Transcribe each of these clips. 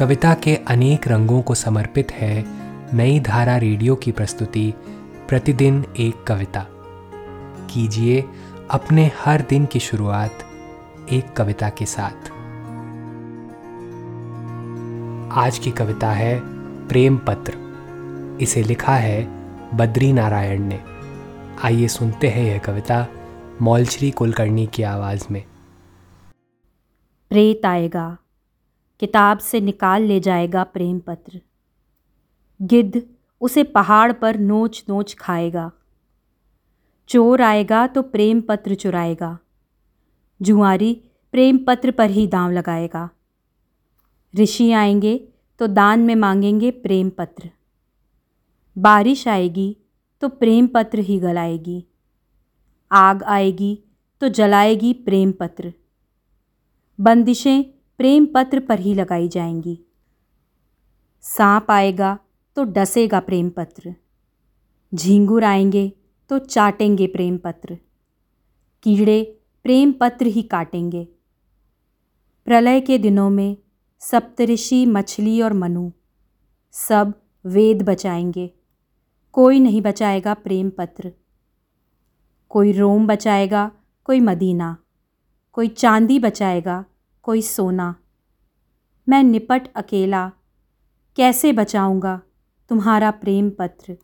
कविता के अनेक रंगों को समर्पित है नई धारा रेडियो की प्रस्तुति, प्रतिदिन एक कविता। कीजिए अपने हर दिन की शुरुआत एक कविता के साथ। आज की कविता है प्रेम पत्र। इसे लिखा है बद्री नारायण ने। आइए सुनते हैं यह कविता मौलश्री कुलकर्णी की आवाज़ में। प्रेत आएगा। किताब से निकाल ले जाएगा प्रेम पत्र गिद्ध उसे पहाड़ पर नोच नोच खाएगा। चोर आएगा तो प्रेम पत्र चुराएगा। जुआरी प्रेम पत्र पर ही दांव लगाएगा। ऋषि आएँगे तो दान में मांगेंगे प्रेम पत्र बारिश आएगी तो प्रेम पत्र ही गलाएगी। आग आएगी तो जलाएगी प्रेम पत्र बंदिशें प्रेम पत्र पर ही लगाई जाएँगी। सांप आएगा तो डसेगा प्रेम पत्र झींगुर आएँगे तो चाटेंगे प्रेम पत्र कीड़े प्रेम पत्र ही काटेंगे। प्रलय के दिनों में सप्तऋषि, मछली और मनु सब वेद बचाएँगे। कोई नहीं बचाएगा प्रेम पत्र कोई रोम बचाएगा, कोई मदीना। कोई चांदी बचाएगा कोई सोना। मैं निपट अकेला। कैसे बचाऊँगा तुम्हारा प्रेम पत्र?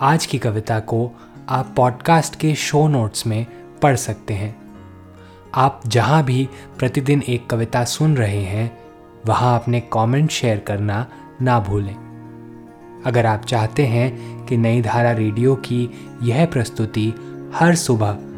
आज की कविता को आप पॉडकास्ट के शो नोट्स में पढ़ सकते हैं। आप जहाँ भी प्रतिदिन एक कविता सुन रहे हैं, वहाँ अपने कमेंट शेयर करना ना भूलें। अगर आप चाहते हैं कि नई धारा रेडियो की यह प्रस्तुति हर सुबह